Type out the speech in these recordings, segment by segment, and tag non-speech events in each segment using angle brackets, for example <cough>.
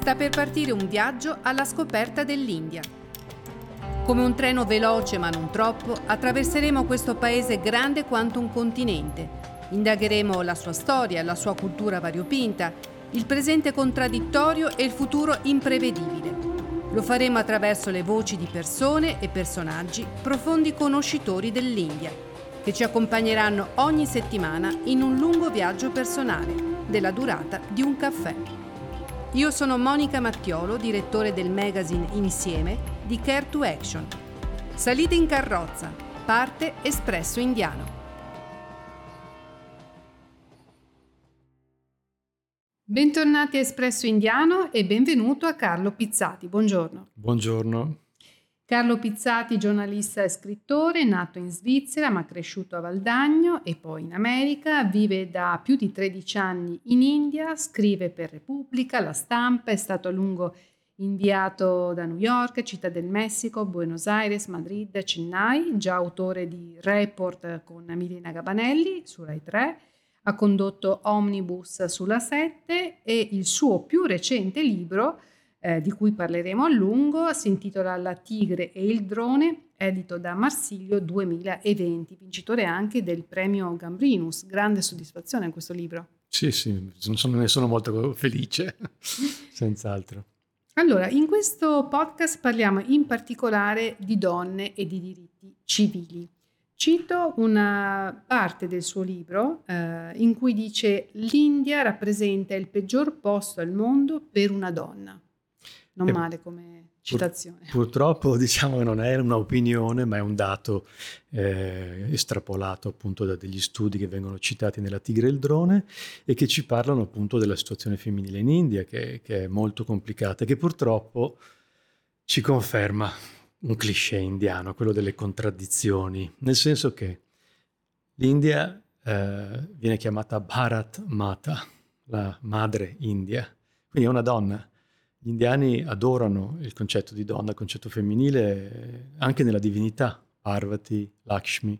sta per partire un viaggio alla scoperta dell'India. Come un treno veloce ma non troppo, attraverseremo questo paese grande quanto un continente. Indagheremo la sua storia, la sua cultura variopinta, il presente contraddittorio e il futuro imprevedibile. Lo faremo attraverso le voci di persone e personaggi profondi conoscitori dell'India, che ci accompagneranno ogni settimana in un lungo viaggio personale, della durata di un caffè. Io sono Monica Mattiolo, direttore del magazine Insieme di Care to Action. Salite in carrozza, parte Espresso Indiano. Bentornati a Espresso Indiano e benvenuto a Carlo Pizzati. Buongiorno. Buongiorno. Carlo Pizzati, giornalista e scrittore, nato in Svizzera ma cresciuto a Valdagno e poi in America, vive da più di 13 anni in India, scrive per Repubblica, La Stampa, è stato a lungo inviato da New York, Città del Messico, Buenos Aires, Madrid, Chennai, già autore di Report con Milena Gabanelli su Rai 3, ha condotto Omnibus sulla 7 e il suo più recente libro eh, di cui parleremo a lungo, si intitola La tigre e il drone, edito da Marsiglio 2020, vincitore anche del premio Gambrinus. Grande soddisfazione in questo libro. Sì, sì, sono, ne sono molto felice, <laughs> senz'altro. Allora, in questo podcast parliamo in particolare di donne e di diritti civili. Cito una parte del suo libro eh, in cui dice l'India rappresenta il peggior posto al mondo per una donna non male come citazione. Pur, <laughs> purtroppo diciamo che non è un'opinione, ma è un dato eh, estrapolato appunto da degli studi che vengono citati nella Tigre e il Drone e che ci parlano appunto della situazione femminile in India, che, che è molto complicata e che purtroppo ci conferma un cliché indiano, quello delle contraddizioni, nel senso che l'India eh, viene chiamata Bharat Mata, la madre India, quindi è una donna gli indiani adorano il concetto di donna, il concetto femminile, anche nella divinità, Parvati, Lakshmi.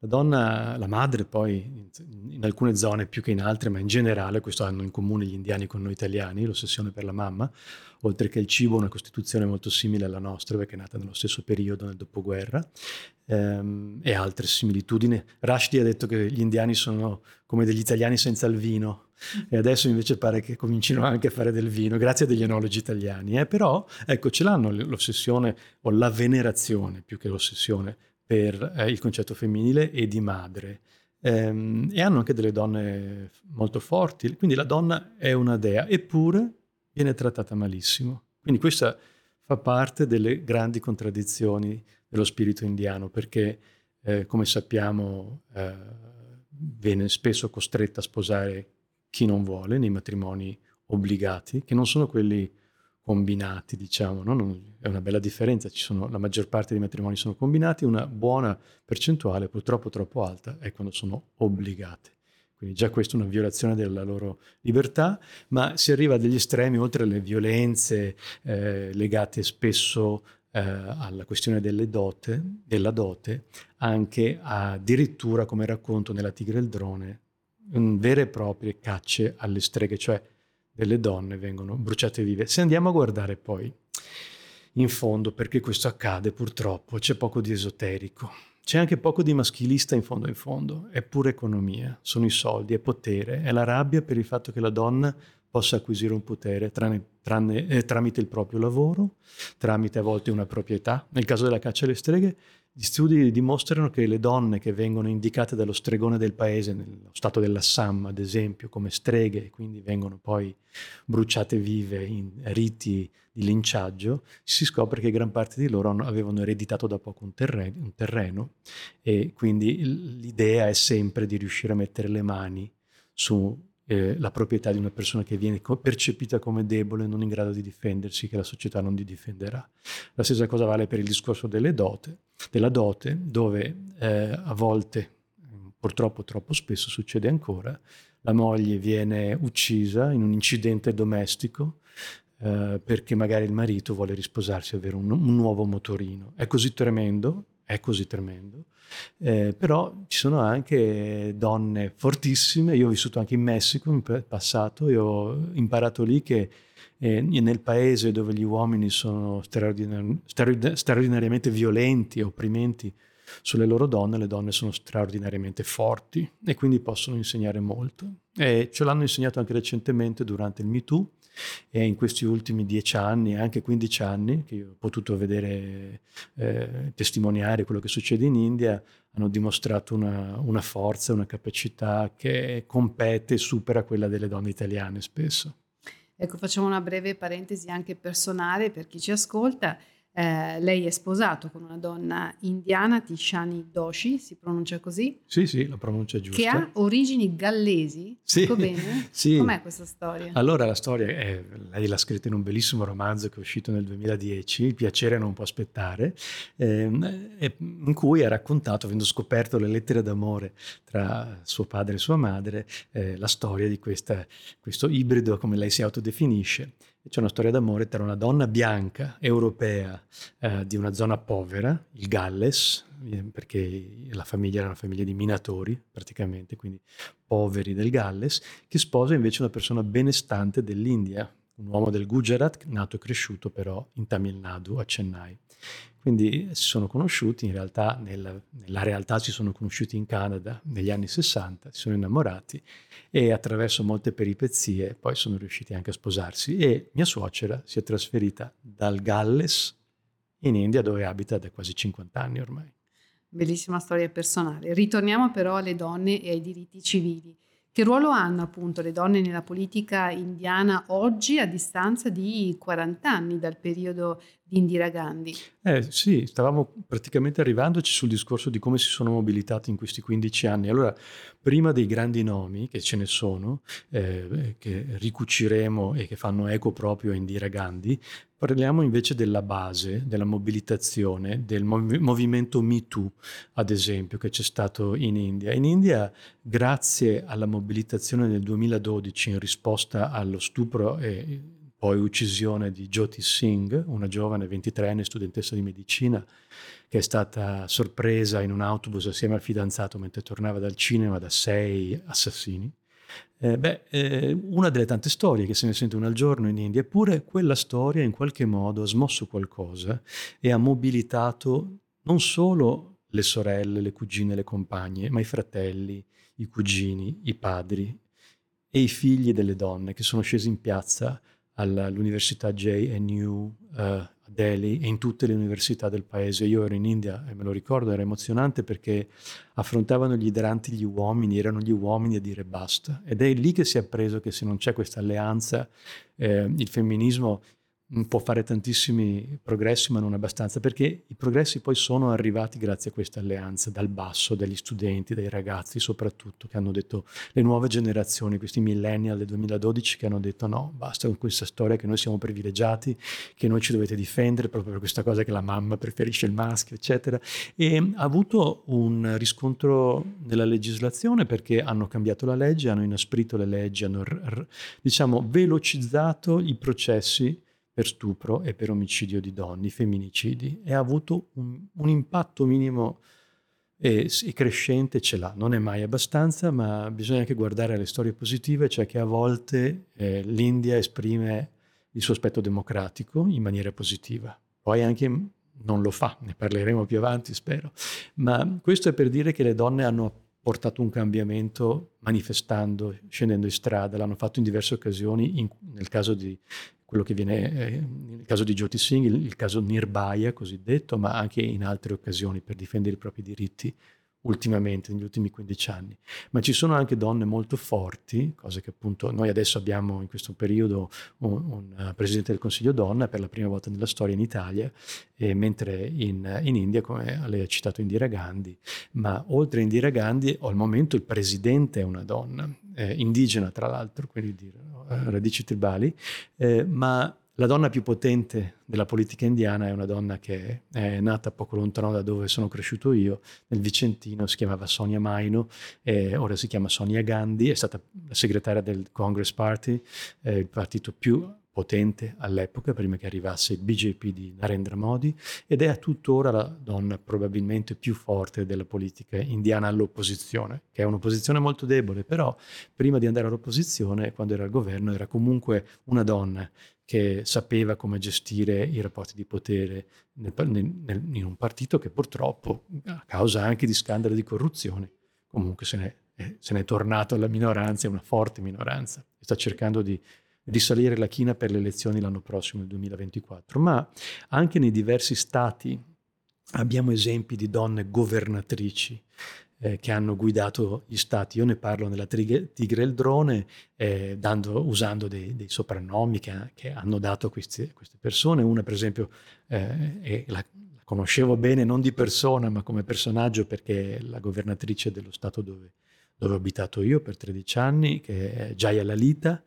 La donna, la madre poi, in alcune zone più che in altre, ma in generale, questo hanno in comune gli indiani con noi italiani, l'ossessione per la mamma, oltre che il cibo, una costituzione molto simile alla nostra, perché è nata nello stesso periodo, nel dopoguerra, ehm, e altre similitudini. Rushdie ha detto che gli indiani sono come degli italiani senza il vino, e adesso invece pare che comincino anche a fare del vino, grazie a degli enologi italiani. Eh? Però, ecco, ce l'hanno l'ossessione o la venerazione, più che l'ossessione, per eh, il concetto femminile e di madre. Ehm, e hanno anche delle donne molto forti, quindi la donna è una dea, eppure viene trattata malissimo. Quindi questa fa parte delle grandi contraddizioni dello spirito indiano, perché eh, come sappiamo eh, viene spesso costretta a sposare chi non vuole nei matrimoni obbligati, che non sono quelli combinati, diciamo, no? non, è una bella differenza, sono, la maggior parte dei matrimoni sono combinati, una buona percentuale, purtroppo troppo alta, è quando sono obbligate. Quindi già questa è una violazione della loro libertà, ma si arriva a degli estremi, oltre alle violenze eh, legate spesso eh, alla questione dote, della dote, anche addirittura, come racconto nella Tigre e il Drone, vere e proprie cacce alle streghe, cioè delle donne vengono bruciate vive. Se andiamo a guardare poi in fondo perché questo accade, purtroppo c'è poco di esoterico. C'è anche poco di maschilista in fondo in fondo, è pura economia, sono i soldi, è potere, è la rabbia per il fatto che la donna possa acquisire un potere tranne, tranne, eh, tramite il proprio lavoro, tramite a volte una proprietà. Nel caso della caccia alle streghe gli studi dimostrano che le donne che vengono indicate dallo stregone del paese, nello stato dell'Assam ad esempio, come streghe, e quindi vengono poi bruciate vive in riti di linciaggio, si scopre che gran parte di loro avevano ereditato da poco un terreno, un terreno e quindi l'idea è sempre di riuscire a mettere le mani su eh, la proprietà di una persona che viene percepita come debole, non in grado di difendersi, che la società non difenderà. La stessa cosa vale per il discorso delle dote, della dote, dove eh, a volte, purtroppo troppo spesso succede ancora, la moglie viene uccisa in un incidente domestico eh, perché magari il marito vuole risposarsi avere un, un nuovo motorino. È così tremendo è così tremendo, eh, però ci sono anche donne fortissime, io ho vissuto anche in Messico in passato e ho imparato lì che eh, nel paese dove gli uomini sono straordinar- straordinariamente violenti e opprimenti sulle loro donne, le donne sono straordinariamente forti e quindi possono insegnare molto. E ce l'hanno insegnato anche recentemente durante il MeToo e in questi ultimi dieci anni, anche 15 anni, che ho potuto vedere, eh, testimoniare quello che succede in India, hanno dimostrato una, una forza, una capacità che compete e supera quella delle donne italiane spesso. Ecco, facciamo una breve parentesi anche personale per chi ci ascolta. Eh, lei è sposato con una donna indiana, Tishani Doshi, si pronuncia così? Sì, sì, la pronuncia giusta. Che ha origini gallesi, sì, dico bene? <laughs> Sì. Com'è questa storia? Allora, la storia è, lei l'ha scritta in un bellissimo romanzo che è uscito nel 2010, Il piacere non può aspettare, ehm, in cui ha raccontato, avendo scoperto le lettere d'amore tra suo padre e sua madre, eh, la storia di questa, questo ibrido, come lei si autodefinisce, c'è una storia d'amore tra una donna bianca, europea, eh, di una zona povera, il Galles, eh, perché la famiglia era una famiglia di minatori praticamente, quindi poveri del Galles, che sposa invece una persona benestante dell'India, un uomo del Gujarat, nato e cresciuto però in Tamil Nadu, a Chennai. Quindi si sono conosciuti, in realtà nella, nella, realtà si sono conosciuti in Canada negli anni 60, si sono innamorati e attraverso molte peripezie poi sono riusciti anche a sposarsi e mia suocera si è trasferita dal Galles in India dove abita da quasi 50 anni ormai. Bellissima storia personale. Ritorniamo però alle donne e ai diritti civili. Che ruolo hanno appunto le donne nella politica indiana oggi a distanza di 40 anni dal periodo di Indira Gandhi? Eh, sì, stavamo praticamente arrivandoci sul discorso di come si sono mobilitati in questi 15 anni. Allora, prima dei grandi nomi, che ce ne sono, eh, che ricuciremo e che fanno eco proprio a Indira Gandhi, Parliamo invece della base, della mobilitazione, del mov- movimento MeToo, ad esempio, che c'è stato in India. In India, grazie alla mobilitazione del 2012 in risposta allo stupro e poi uccisione di Jyoti Singh, una giovane 23enne studentessa di medicina, che è stata sorpresa in un autobus assieme al fidanzato mentre tornava dal cinema da sei assassini, eh, beh, eh, una delle tante storie che se ne sentono al giorno in India, eppure quella storia in qualche modo ha smosso qualcosa e ha mobilitato non solo le sorelle, le cugine, le compagne, ma i fratelli, i cugini, i padri e i figli delle donne che sono scesi in piazza all'università JNU eh, a Delhi e in tutte le università del paese. Io ero in India e me lo ricordo, era emozionante perché affrontavano gli idranti gli uomini, erano gli uomini a dire basta. Ed è lì che si è appreso che se non c'è questa alleanza, eh, il femminismo può fare tantissimi progressi, ma non abbastanza, perché i progressi poi sono arrivati grazie a questa alleanza dal basso, dagli studenti, dai ragazzi soprattutto, che hanno detto, le nuove generazioni, questi millennial del 2012 che hanno detto no, basta con questa storia che noi siamo privilegiati, che noi ci dovete difendere proprio per questa cosa che la mamma preferisce il maschio, eccetera. E ha avuto un riscontro nella legislazione perché hanno cambiato la legge, hanno inasprito le leggi, hanno diciamo velocizzato i processi per stupro e per omicidio di donne, femminicidi, e ha avuto un, un impatto minimo e, e, crescente, ce l'ha. Non è mai abbastanza, ma bisogna anche guardare alle storie positive, cioè che a volte eh, l'India esprime il suo aspetto democratico in maniera positiva. Poi anche non lo fa, ne parleremo più avanti, spero. Ma questo è per dire che le donne hanno portato un cambiamento manifestando, scendendo in strada, l'hanno fatto in diverse occasioni, in, nel caso di quello che viene, eh, nel caso di Jyoti Singh, il, il caso Nirbhaya cosiddetto, ma anche in altre occasioni per difendere i propri diritti ultimamente, negli ultimi 15 anni. Ma ci sono anche donne molto forti, cose che appunto noi adesso abbiamo in questo periodo un, un uh, Presidente del Consiglio donna per la prima volta nella storia in Italia, mentre in, in, India, come lei ha citato Indira Gandhi, ma oltre a Indira Gandhi, al momento il Presidente è una donna, eh, indigena tra l'altro, quindi di eh, radici tribali, eh, ma la donna più potente della politica indiana è una donna che è nata poco lontano da dove sono cresciuto io, nel Vicentino, si chiamava Sonia Maino, e ora si chiama Sonia Gandhi, è stata la segretaria del Congress Party, eh, il partito più potente all'epoca, prima che arrivasse il BJP di Narendra Modi, ed è a tuttora la donna probabilmente più forte della politica indiana all'opposizione, che è un'opposizione molto debole, però prima di andare all'opposizione, quando era al governo, era comunque una donna che sapeva come gestire i rapporti di potere nel, nel, in un partito che purtroppo, a causa anche di scandali di corruzione, comunque se n'è, eh, se n'è tornato alla minoranza, è una forte minoranza, sta cercando di risalire la china per le elezioni l'anno prossimo, nel 2024, ma anche nei diversi stati abbiamo esempi di donne governatrici eh, che hanno guidato gli stati. Io ne parlo nella Tigre e il Drone, eh, dando, usando dei, dei soprannomi che, che, hanno dato a queste, queste, persone. Una, per esempio, eh, la, la, conoscevo bene non di persona, ma come personaggio, perché è la governatrice dello stato dove, dove ho abitato io per 13 anni, che è Jaya Lalita,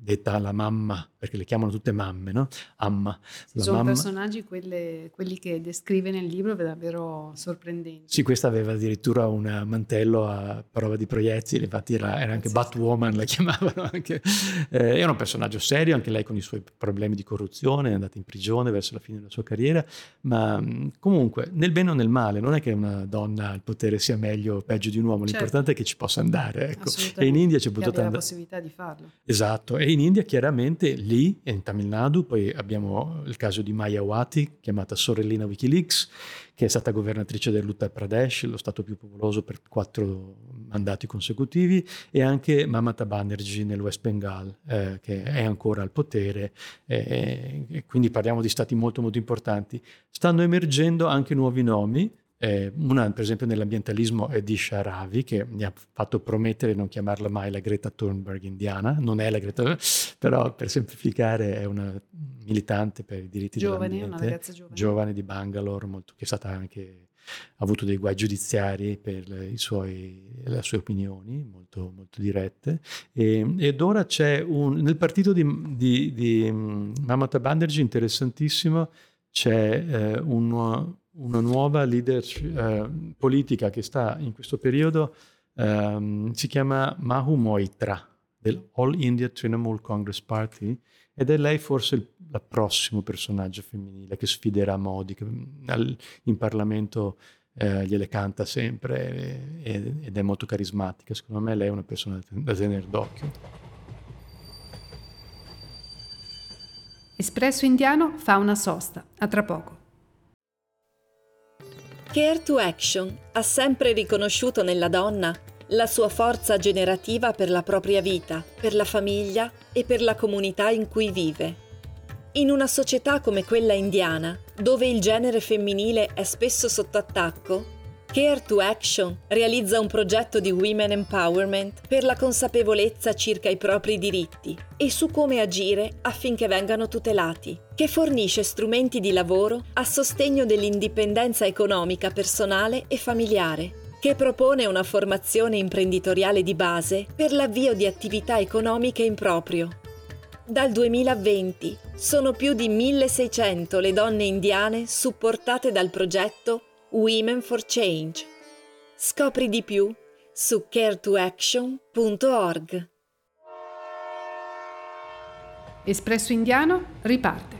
detta la mamma, perché le chiamano tutte mamme, no? Amma. La sono mamma... personaggi quelle, quelli che descrive nel libro davvero sorprendenti. Sì, questa aveva addirittura un mantello a prova di proiettili, infatti era, era anche Batwoman, la chiamavano anche. Eh, era un personaggio serio, anche lei con i suoi problemi di corruzione, è andata in prigione verso la fine della sua carriera, ma comunque nel bene o nel male, non è che una donna al potere sia meglio o peggio di un uomo, certo. l'importante è che ci possa andare. Ecco. E in India c'è potuto andare. la possibilità di farlo. Esatto, e in India chiaramente lì, in Tamil Nadu, poi abbiamo il caso di Mayawati, chiamata sorellina Wikileaks, che è stata governatrice dell'Uttar Pradesh, lo stato più popoloso per quattro mandati consecutivi, e anche Mamata Banerjee nel West Bengal, eh, che è ancora al potere, eh, quindi parliamo di stati molto molto importanti. Stanno emergendo anche nuovi nomi, eh, una, per esempio, nell'ambientalismo è Disha Ravi, che mi ha fatto promettere di non chiamarla mai la Greta Thunberg indiana. Non è la Greta, <laughs> però per semplificare è una militante per i diritti giovane, dell'ambiente. Una ragazza giovane. giovane di Bangalore, molto, che è stata anche ha avuto dei guai giudiziari per suoi, le sue opinioni molto, molto dirette e, ed ora c'è un, nel partito di, di, di Mamata Banerjee interessantissimo c'è eh, un, una nuova leader eh, politica che sta in questo periodo, ehm, si chiama Mahu Moitra del All India Trinamool Congress Party ed è lei forse il, il prossimo personaggio femminile che sfiderà Modi, che al, in Parlamento eh, gliele canta sempre eh, ed è molto carismatica. Secondo me lei è una persona da tenere d'occhio. Espresso Indiano fa una sosta. A tra poco. Care to Action ha sempre riconosciuto nella donna la sua forza generativa per la propria vita, per la famiglia e per la comunità in cui vive. In una società come quella indiana, dove il genere femminile è spesso sotto attacco, Care to Action realizza un progetto di Women Empowerment per la consapevolezza circa i propri diritti e su come agire affinché vengano tutelati, che fornisce strumenti di lavoro a sostegno dell'indipendenza economica personale e familiare, che propone una formazione imprenditoriale di base per l'avvio di attività economiche in proprio. Dal 2020 sono più di 1600 le donne indiane supportate dal progetto Women for Change. Scopri di più su caretoaction.org. Espresso Indiano riparte.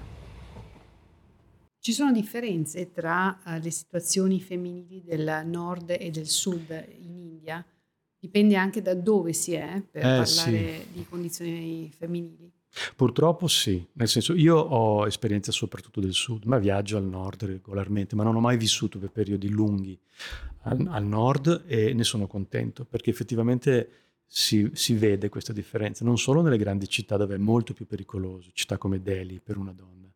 Ci sono differenze tra uh, le situazioni femminili del nord e del sud in India? Dipende anche da dove si è per eh, parlare sì. di condizioni femminili. Purtroppo sì, nel senso io ho esperienza soprattutto del sud, ma viaggio al nord regolarmente, ma non ho mai vissuto per periodi lunghi al, al nord e ne sono contento perché effettivamente si, si, vede questa differenza, non solo nelle grandi città dove è molto più pericoloso, città come Delhi per una donna,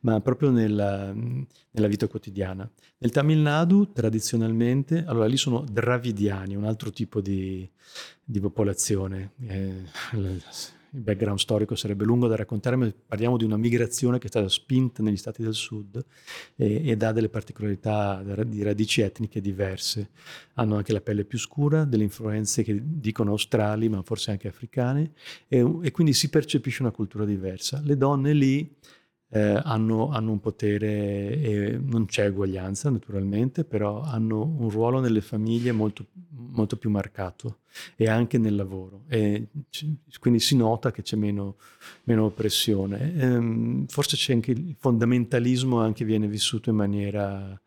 ma proprio nella, nella vita quotidiana. Nel Tamil Nadu tradizionalmente, allora lì sono dravidiani, un altro tipo di, di popolazione. Eh, il background storico sarebbe lungo da raccontare, ma parliamo di una migrazione che è stata spinta negli stati del sud e, ed ha delle particolarità di radici etniche diverse. Hanno anche la pelle più scura, delle influenze che dicono australi, ma forse anche africane, e, e quindi si percepisce una cultura diversa. Le donne lì eh, hanno, hanno, un potere, e non c'è uguaglianza naturalmente, però hanno un ruolo nelle famiglie molto, molto più marcato e anche nel lavoro. E quindi si nota che c'è meno, meno oppressione. Ehm, forse c'è anche il fondamentalismo, anche viene vissuto in maniera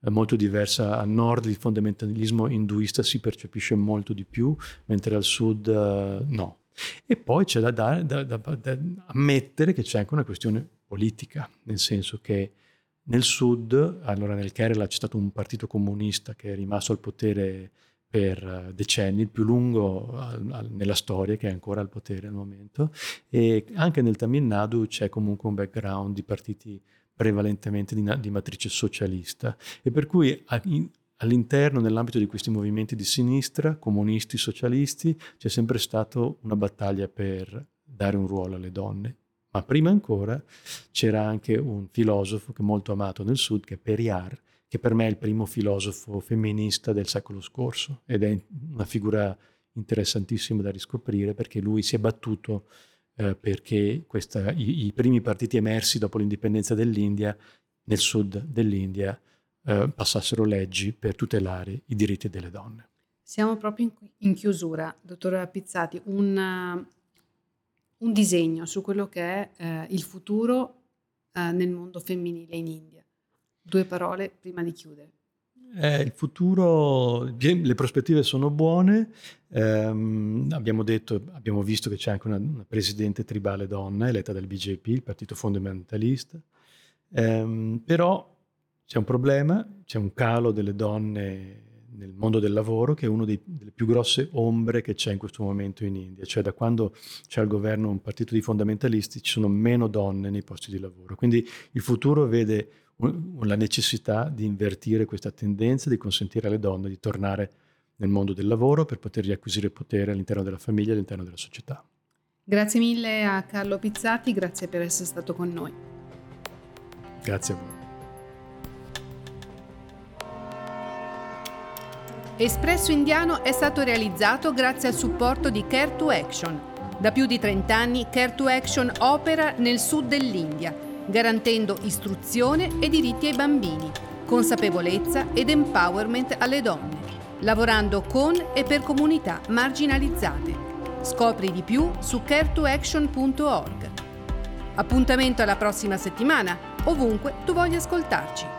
eh, molto diversa. Al nord il fondamentalismo induista si percepisce molto di più, mentre al sud uh, no. E poi c'è da, da, da, da, ammettere che c'è anche una questione politica, nel senso che nel sud, allora nel Kerala c'è stato un partito comunista che è rimasto al potere per decenni, il più lungo nella storia che è ancora al potere al momento, e anche nel Tamil Nadu c'è comunque un background di partiti prevalentemente di, di matrice socialista. E per cui all'interno, nell'ambito di questi movimenti di sinistra, comunisti, socialisti, c'è sempre stata una battaglia per dare un ruolo alle donne ma prima ancora c'era anche un filosofo che è molto amato nel sud, che è Periyar, che per me è il primo filosofo femminista del secolo scorso ed è una figura interessantissima da riscoprire perché lui si è battuto eh, perché questa, i, i, primi partiti emersi dopo l'indipendenza dell'India, nel sud dell'India, eh, passassero leggi per tutelare i diritti delle donne. Siamo proprio in, in chiusura, dottor Pizzati. Un, un disegno su quello che è eh, il futuro eh, nel mondo femminile in India. Due parole prima di chiudere. Eh, il futuro, le prospettive sono buone, ehm, abbiamo, detto, abbiamo visto che c'è anche una, una, presidente tribale donna eletta dal BJP, il partito fondamentalista, ehm, però c'è un problema, c'è un calo delle donne nel mondo del lavoro, che è una delle più grosse ombre che c'è in questo momento in India. Cioè da quando c'è al governo un partito di fondamentalisti ci sono meno donne nei posti di lavoro. Quindi il futuro vede la necessità di invertire questa tendenza, di consentire alle donne di tornare nel mondo del lavoro per poter riacquisire potere all'interno della famiglia e all'interno della società. Grazie mille a Carlo Pizzati, grazie per essere stato con noi. Grazie a voi. Espresso Indiano è stato realizzato grazie al supporto di Care to Action. Da più di 30 anni Care to Action opera nel sud dell'India, garantendo istruzione e diritti ai bambini, consapevolezza ed empowerment alle donne, lavorando con e per comunità marginalizzate. Scopri di più su caretoaction.org. Appuntamento alla prossima settimana, ovunque tu voglia ascoltarci.